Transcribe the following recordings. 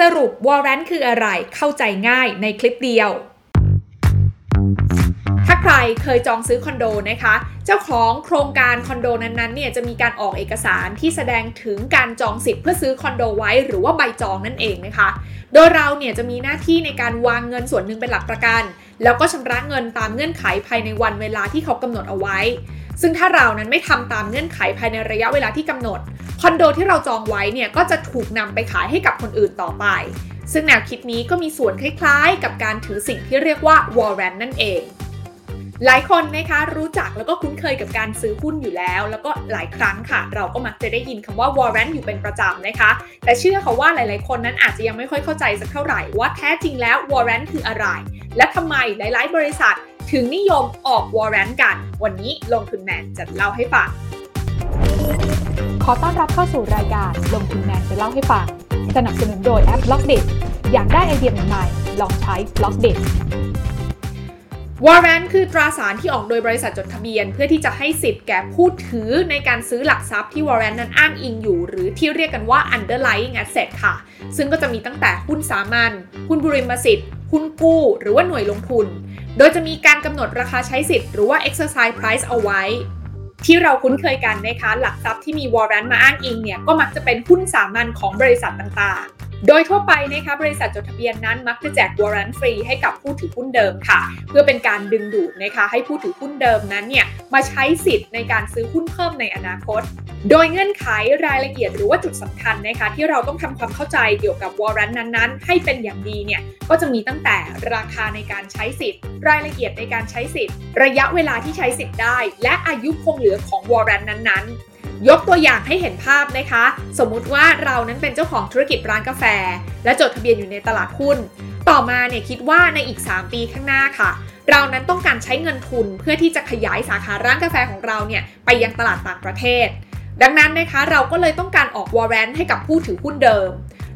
สรุปวอร์เรนคืออะไรเข้าใจง่ายในคลิปเดียว ถ้าใครเคยจองซื้อคอนโดนะคะ เจ้าของโครงการคอนโดนั้นๆเนี่ยจะมีการออกเอกสารที่แสดงถึงการจองสิทธิ์เพื่อซื้อคอนโดไว้หรือว่าใบจองนั่นเองนะคะ โดยเราเนี่ยจะมีหน้าที่ในการวางเงินส่วนหนึ่งเป็นหลักประกัน แล้วก็ชำระเงินตามเงื่อนไขภายในวันเวลาที่เขากำหนดเอาไว้ ซึ่งถ้าเรานั้นไม่ทำตามเงื่อนไขภายในระยะเวลาที่กำหนด คอนโดที่เราจองไว้เนี่ยก็จะถูกนำไปขายให้กับคนอื่นต่อไป ซึ่งแนวคิดนี้ก็มีส่วนคล้ายๆ กับการถือสิ่งที่เรียกว่า warrant นั่นเองหลายคนนะคะรู้จักแล้วก็คุ้นเคยกับการซื้อหุ้นอยู่แล้ว แล้วก็หลายครั้งค่ะ เราก็มักจะได้ยินคำว่า warrant อยู่เป็นประจำนะคะ แต่เชื่อค่ะว่าหลายๆ คนนั้นอาจจะยังไม่ค่อยเข้าใจสักเท่าไหร่ว่าแท้จริงแล้ว warrant คืออะไร และทำไมหลาย ๆ บริษัท ถึงนิยมออก warrant กัน วันนี้ลงทุนแมนจะเล่าให้ฟัง ขอต้อนรับเข้าสู่รายการลงทุนแมนจะเล่าให้ฟัง สนับสนุนโดยแอป b ล็อกเด็อยากได้ไอเดียใหม่ๆลองใช้ b ล็อกเด็ warrant คือตราสารที่ออกโดยบริษัทจดทะเบียน เพื่อที่จะให้สิทธิ์แก่ผู้ถือในการซื้อหลักทรัพย์ที่ warrant นั้นอ้างอิงอยู่ หรือที่เรียกกันว่า underlying asset ค่ะ ซึ่งก็จะมีตั้งแต่หุ้นสามัญหุ้นบริมสิทธิ์หุ้นกู้ หรือว่าหน่วยลงทุน โดยจะมีการกำหนดราคาใช้สิทธิ์หรือว่า exercise price เอาไว้ ที่เราคุ้นเคยกันนะคะ หลักทรัพย์ที่มี warrant มาอ้างอิงเนี่ยก็มักจะเป็นหุ้นสามัญของบริษัทต่างๆโดยทั่วไปนะคะบริษัทจดทะเบียนนั้นมักจะแจก warrant ฟรีให้กับผู้ถือหุ้นเดิมค่ะ เพื่อเป็นการดึงดูดนะคะให้ผู้ถือหุ้นเดิมนั้นเนี่ยมาใช้สิทธิ์ในการซื้อหุ้นเพิ่มในอนาคต โดยเงื่อนไขรายละเอียดหรือว่าจุดสำคัญนะคะที่เราต้องทำความเข้าใจเกี่ยวกับ warrant นั้นๆ ให้เป็นอย่างดีเนี่ยก็จะมีตั้งแต่ราคาในการใช้สิทธิ์ รายละเอียดในการใช้สิทธิ์ ระยะเวลาที่ใช้สิทธิ์ได้ และอายุคงเหลือของ warrant นั้นๆยกตัวอย่างให้เห็นภาพนะคะ สมมุติว่าเรานั้นเป็นเจ้าของธุรกิจร้านกาแฟ และจดทะเบียนอยู่ในตลาดหุ้น ต่อมาเนี่ยคิดว่าในอีก 3 ปีข้างหน้าค่ะ เรานั้นต้องการใช้เงินทุนเพื่อที่จะขยายสาขาร้านกาแฟของเราเนี่ยไปยังตลาดต่างประเทศ ดังนั้นนะคะเราก็เลยต้องการออกวอร์เรนต์ให้กับผู้ถือหุ้นเดิม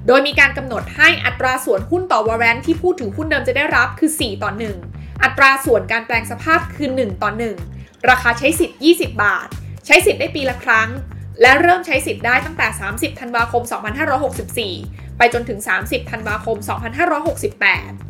โดยมีการกำหนดให้อัตราส่วนหุ้นต่อวอร์เรนต์ที่ผู้ถือหุ้นเดิมจะได้รับคือ 4 ต่อ 1 อัตราส่วนการแปลงสภาพคือ 1 ต่อ 1 ราคาใช้สิทธิ์ 20 บาท ใช้สิทธิ์ได้ปีละครั้ง และเริ่มใช้สิทธิ์ได้ตั้งแต่ 30 ธันวาคม 2564 ไปจนถึง 30 ธันวาคม 2568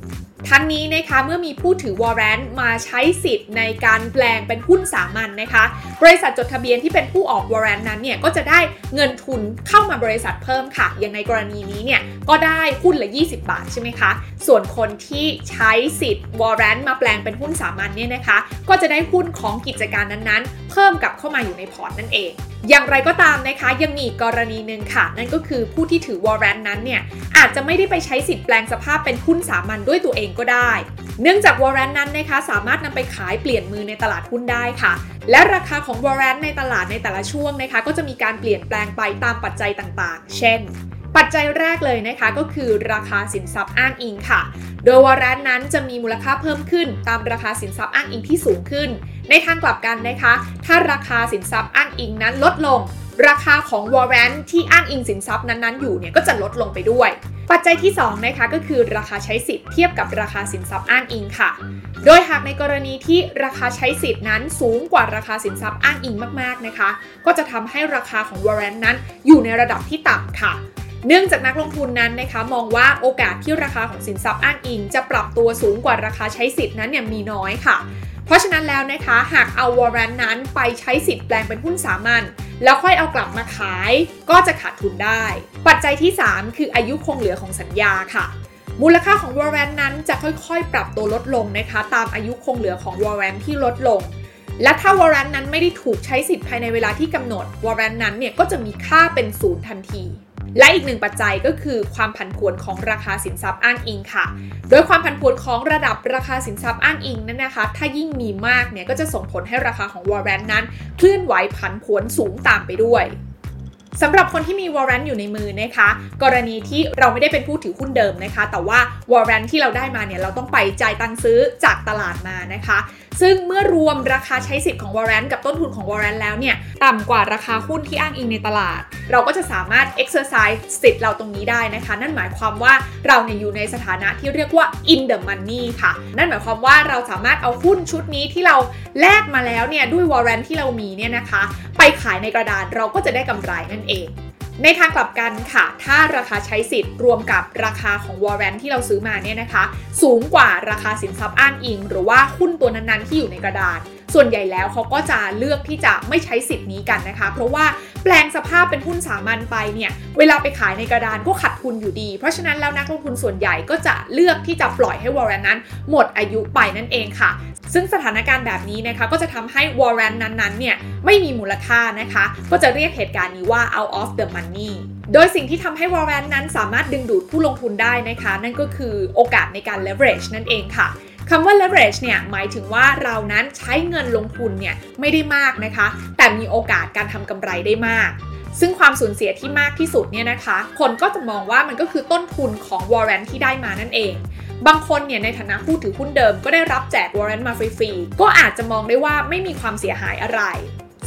ทั้งนี้นะคะเมื่อมีผู้ถือวอร์เรนต์มาใช้สิทธิ์ในการแปลงเป็นหุ้นสามัญนะคะ บริษัทจดทะเบียนที่เป็นผู้ออกวอร์เรนต์นั้นเนี่ยก็จะได้เงินทุนเข้ามาบริษัทเพิ่มค่ะ อย่างในกรณีนี้เนี่ยก็ได้หุ้นละ 20 บาทใช่ไหมคะ ส่วนคนที่ใช้สิทธิ์วอร์เรนต์มาแปลงเป็นหุ้นสามัญเนี่ยนะคะ ก็จะได้หุ้นของกิจการนั้นๆ เพิ่มกลับเข้ามาอยู่ในพอร์ตนั่นเองอย่างไรก็ตามนะคะยังมีกรณีหนึ่งค่ะ นั่นก็คือผู้ที่ถือวอร์เรนต์นั้นเนี่ยอาจจะไม่ได้ไปใช้สิทธิ์แปลงสภาพเป็นหุ้นสามัญด้วยตัวเองก็ได้ เนื่องจากวอร์เรนต์นั้นนะคะสามารถนำไปขายเปลี่ยนมือในตลาดหุ้นได้ค่ะ และราคาของวอร์เรนต์ในตลาดในแต่ละช่วงนะคะ ก็จะมีการเปลี่ยนแปลงไปตามปัจจัยต่างๆ เช่น ปัจจัยแรกเลยนะคะก็คือราคาสินทรัพย์อ้างอิงค่ะ โดยวอร์เรนต์นั้นจะมีมูลค่าเพิ่มขึ้น ตามราคาสินทรัพย์อ้างอิงที่สูงขึ้น ในทางกลับกันนะคะ ถ้าราคาสินทรัพย์อ้างอิงนั้นลดลง ราคาของวอร์เรนต์ที่อ้างอิงสินทรัพย์นั้นๆอยู่เนี่ยก็จะลดลงไปด้วย ปัจจัยที่2นะคะก็คือราคาใช้สิทธิ์เทียบกับราคาสินทรัพย์อ้างอิงค่ะ โดยหากในกรณีที่ราคาใช้สิทธิ์นั้นสูงกว่าราคาสินทรัพย์อ้างอิงมากๆนะคะ ก็จะทำให้ราคาของวอร์เรนต์นั้นอยู่ในระดับที่ต่ำค่ะเนื่องจากนักลงทุนนั้นนะคะมองว่าโอกาสที่ราคาของสินทรัพย์อ้างอิง จะปรับตัวสูงกว่าราคาใช้สิทธิ์นั้นเนี่ยมีน้อยค่ะ เพราะฉะนั้นแล้วนะคะหากเอาวอร์เรนต์นั้นไปใช้สิทธิ์แปลงเป็นหุ้นสามัญแล้วค่อยเอากลับมาขายก็จะขาดทุนได้ ปัจจัยที่ 3 คืออายุคงเหลือของสัญญาค่ะ มูลค่าของวอร์เรนต์นั้นจะค่อยๆ ปรับตัวลดลงนะคะ ตามอายุคงเหลือของวอร์เรนต์ที่ลดลง และถ้าวอร์เรนต์นั้นไม่ได้ถูกใช้สิทธิ์ภายในเวลาที่กำหนดวอร์เรนต์นั้นเนี่ยก็จะมีค่าเป็นศูนย์ทันที และอีกหนึ่งปัจจัยก็คือความผันผวนของราคาสินทรัพย์อ้างอิงค่ะ โดยความผันผวนของระดับราคาสินทรัพย์อ้างอิงนั้นนะคะ ถ้ายิ่งมีมากเนี่ยก็จะส่งผลให้ราคาของวอร์เรนต์นั้น เคลื่อนไหวผันผวนสูงตามไปด้วย สำหรับคนที่มีวอร์เรนต์อยู่ในมือนะคะ กรณีที่เราไม่ได้เป็นผู้ถือหุ้นเดิมนะคะ แต่ว่าวอร์เรนต์ที่เราได้มาเนี่ยเราต้องไปจ่ายตังค์ซื้อจากตลาดมานะคะ ซึ่งเมื่อรวมราคาใช้สิทธิ์ของวอร์เรนต์กับต้นทุนของวอร์เรนต์แล้วเนี่ยต่ำกว่าราคาหุ้นที่อ้างอิงในตลาด เราก็จะสามารถ exercise สิทธิ์เราตรงนี้ได้นะคะ นั่นหมายความว่าเราเนี่ยอยู่ในสถานะที่เรียกว่า in the money ค่ะ นั่นหมายความว่าเราสามารถเอาหุ้นชุดนี้ที่เราแลกมาแล้วเนี่ยด้วยวอร์เรนต์ที่เรามีเนี่ยนะคะไปขายในกระดานเราก็จะได้กำไรนั่นเอง ในทางกลับกันค่ะ ถ้าราคาใช้สิทธิ์รวมกับราคาของวอร์เรนที่เราซื้อมาเนี่ยนะคะ สูงกว่าราคาสินทรัพย์อ้างอิง หรือว่าหุ้นตัวนั้นๆที่อยู่ในกระดาน ส่วนใหญ่แล้วเขาก็จะเลือกที่จะไม่ใช้สิทธิ์นี้กันนะคะ เพราะว่า แปลงสภาพเป็นหุ้นสามัญไปเนี่ยเวลาไปขายในกระดานก็ขัดทุนอยู่ดี เพราะฉะนั้นแล้วนักลงทุนส่วนใหญ่ก็จะเลือกที่จะปล่อยให้วอร์เรนนั้น หมดอายุไปนั่นเองค่ะ ซึ่งสถานการณ์แบบนี้นะคะก็จะทำให้วอร์เรนนั้นๆเนี่ยไม่มีมูลค่านะคะ ก็จะเรียกเหตุการณ์นี้ว่า out of the money โดยสิ่งที่ทำให้วอร์เรนนั้นสามารถดึงดูดผู้ลงทุนได้นะคะ นั่นก็คือโอกาสในการ leverage นั่นเองค่ะ คำว่า leverage เนี่ยหมายถึงว่าเรานั้นใช้เงินลงทุนเนี่ยไม่ได้มากนะคะ แต่มีโอกาสการทำกำไรได้มาก ซึ่งความสูญเสียที่มากที่สุดเนี่ยนะคะ คนก็จะมองว่ามันก็คือต้นทุนของวอร์เรนที่ได้มานั่นเองบางคนเนี่ยในฐานะผู้ถือหุ้นเดิมก็ได้รับแจกวอร์เรนมาฟรีๆ ก็อาจจะมองได้ว่าไม่มีความเสียหายอะไร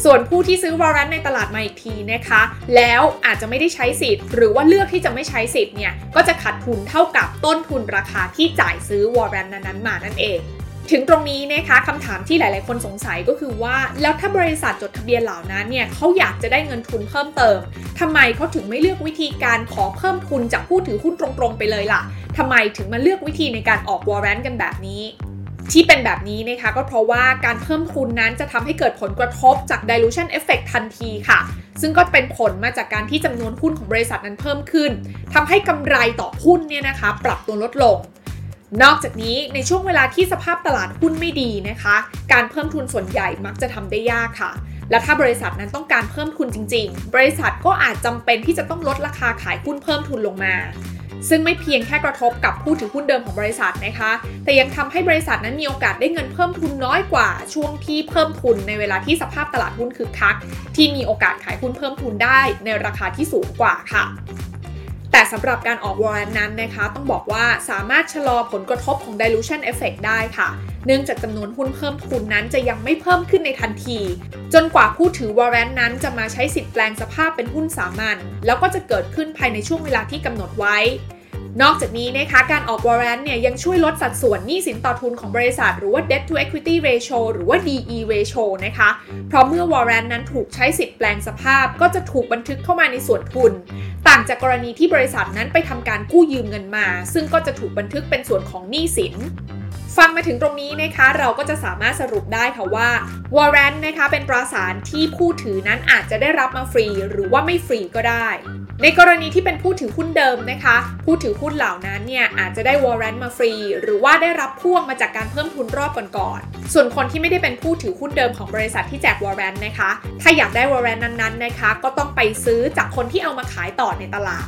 ส่วนผู้ที่ซื้อวอร์เรนในตลาดมาอีกทีนะคะ แล้วอาจจะไม่ได้ใช้สิทธิ์ หรือว่าเลือกที่จะไม่ใช้สิทธิ์เนี่ย ก็จะขาดทุนเท่ากับต้นทุนราคาที่จ่ายซื้อวอร์เรนนั้นๆมานั่นเองถึงตรงนี้นะคะคำถามที่หลาย ๆ คนสงสัยก็คือว่า แล้วถ้าบริษัทจดทะเบียนเหล่านั้นเนี่ยเขาอยากจะได้เงินทุนเพิ่มเติมทำไมเขาถึงไม่เลือกวิธีการขอเพิ่มทุนจากผู้ถือหุ้นตรง ๆ ไปเลยล่ะทำไมถึงมาเลือกวิธีในการออกวอร์เรนกันแบบนี้ ที่เป็นแบบนี้นะคะก็เพราะว่าการเพิ่มทุนนั้นจะทำให้เกิดผลกระทบจาก dilution effect ทันทีค่ะ ซึ่งก็เป็นผลมาจากการที่จำนวนหุ้นของบริษัทนั้นเพิ่มขึ้นทำให้กำไรต่อหุ้นเนี่ยนะคะ ปรับตัวลดลง นอกจากนี้ในช่วงเวลาที่สภาพตลาดหุ้นไม่ดีนะคะ การเพิ่มทุนส่วนใหญ่มักจะทำได้ยากค่ะและถ้าบริษัทนั้นต้องการเพิ่มทุนจริง ๆ บริษัทก็อาจจำเป็นที่จะต้องลดราคาขายหุ้นเพิ่มทุนลงมา ซึ่งไม่เพียงแค่กระทบกับผู้ถือหุ้นเดิมของบริษัทนะคะ แต่ยังทำให้บริษัทนั้นมีโอกาสได้เงินเพิ่มทุนน้อยกว่าช่วงที่เพิ่มทุนในเวลาที่สภาพตลาดหุ้นคึกคัก ที่มีโอกาสขายหุ้นเพิ่มทุนได้ในราคาที่สูงกว่าค่ะแต่สำหรับการออกวอร์เรนนั้นนะคะ ต้องบอกว่าสามารถชะลอผลกระทบของ dilution effect ได้ค่ะ เนื่องจากจำนวนหุ้นเพิ่มทุนนั้นจะยังไม่เพิ่มขึ้นในทันที จนกว่าผู้ถือวอร์เรนต์นั้นจะมาใช้สิทธิ์แปลงสภาพเป็นหุ้นสามัญแล้วก็จะเกิดขึ้นภายในช่วงเวลาที่กำหนดไว้นอกจากนี้นะคะการออกวอร์เรนต์เนี่ยยังช่วยลดสัดส่วนหนี้สินต่อทุนของบริษัท หรือว่า debt to equity ratio หรือว่า DE ratio นะคะ เพราะเมื่อวอร์เรนต์นั้นถูกใช้สิทธิ์แปลงสภาพ ก็จะถูกบันทึกเข้ามาในส่วนทุน ต่างจากกรณีที่บริษัทนั้นไปทำการกู้ยืมเงินมา ซึ่งก็จะถูกบันทึกเป็นส่วนของหนี้สิน ฟังมาถึงตรงนี้นะคะเราก็จะสามารถสรุปได้ค่ะว่าวอร์เรนนะคะเป็นตราสารที่ผู้ถือนั้นอาจจะได้รับมาฟรี หรือว่าไม่ฟรีก็ได้ ในกรณีที่เป็นผู้ถือหุ้นเดิมนะคะ ผู้ถือหุ้นเหล่านั้นเนี่ยอาจจะได้ warrant มาฟรี หรือว่าได้รับพ่วงมาจากการเพิ่มทุนรอบก่อนๆส่วนคนที่ไม่ได้เป็นผู้ถือหุ้นเดิมของบริษัทที่แจก warrant นะคะ ถ้าอยากได้ warrant นั้นๆนะคะ ก็ต้องไปซื้อจากคนที่เอามาขายต่อในตลาด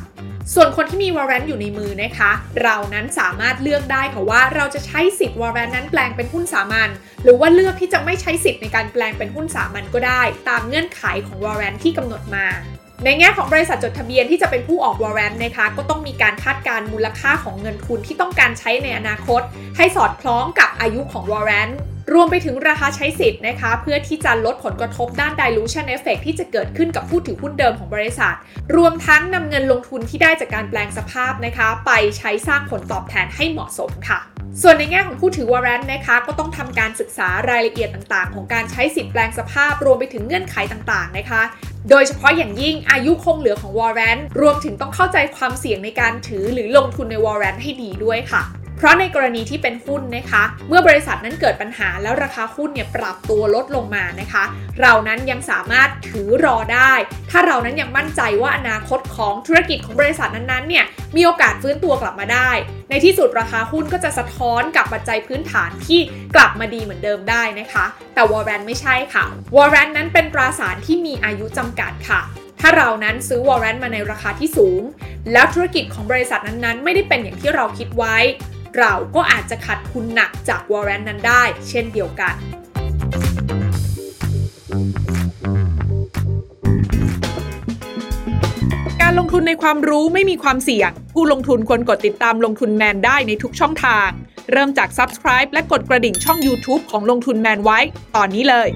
ส่วนคนที่มี warrant อยู่ในมือนะคะ เรานั้นสามารถเลือกได้ค่ะว่าเราจะใช้สิทธิ์ warrant นั้นแปลงเป็นหุ้นสามัญหรือว่าเลือกที่จะไม่ใช้สิทธิ์ในการแปลงเป็นหุ้นสามัญก็ได้ ตามเงื่อนไขของ warrant ที่กำหนดมา ในแง่ของบริษัทจดทะเบียนที่จะเป็นผู้ออก warrant นะคะ ก็ต้องมีการคาดการณ์มูลค่าของเงินทุนที่ต้องการใช้ในอนาคต ให้สอดคล้องกับอายุของ warrant รวมไปถึงราคาใช้สิทธิ์นะคะ เพื่อที่จะลดผลกระทบด้าน dilution effect ที่จะเกิดขึ้นกับผู้ถือหุ้นเดิมของบริษัท รวมทั้งนำเงินลงทุนที่ได้จากการแปลงสภาพนะคะ ไปใช้สร้างผลตอบแทนให้เหมาะสมค่ะ ส่วนในแง่ของผู้ถือ warrant นะคะก็ต้องทำการศึกษารายละเอียดต่างๆ ของการใช้สิทธิ์แปลงสภาพ รวมไปถึงเงื่อนไขต่างๆนะคะ โดยเฉพาะอย่างยิ่งอายุคงเหลือของวอร์เรนต์รวมถึงต้องเข้าใจความเสี่ยงในการถือหรือลงทุนในวอร์เรนต์ให้ดีด้วยค่ะ เพราะในกรณีที่เป็นหุ้นนะคะ เมื่อบริษัทนั้นเกิดปัญหาแล้วราคาหุ้นเนี่ยปรับตัวลดลงมานะคะ เรานั้นยังสามารถถือรอได้ ถ้าเรานั้นยังมั่นใจว่าอนาคตของธุรกิจของบริษัทนั้นๆเนี่ยมีโอกาสฟื้นตัวกลับมาได้ ในที่สุดราคาหุ้นก็จะสะท้อนกับปัจจัยพื้นฐานที่กลับมาดีเหมือนเดิมได้นะคะ แต่ warrant ไม่ใช่ค่ะ warrant นั้นเป็นตราสารที่มีอายุจำกัดค่ะถ้าเรานั้นซื้อ warrant มาในราคาที่สูง แล้วธุรกิจของบริษัทนั้นๆ ไม่ได้เป็นอย่างที่เราคิดไว้ เราก็อาจจะขาดทุนหนักจาก warrant นั้นได้ เช่นเดียวกันการลงทุนในความรู้ไม่มีความเสี่ยง ผู้ลงทุนควรกดติดตามลงทุนแมนได้ในทุกช่องทาง เริ่มจาก Subscribe และกดกระดิ่งช่อง YouTube ของลงทุนแมนไว้ ตอนนี้เลย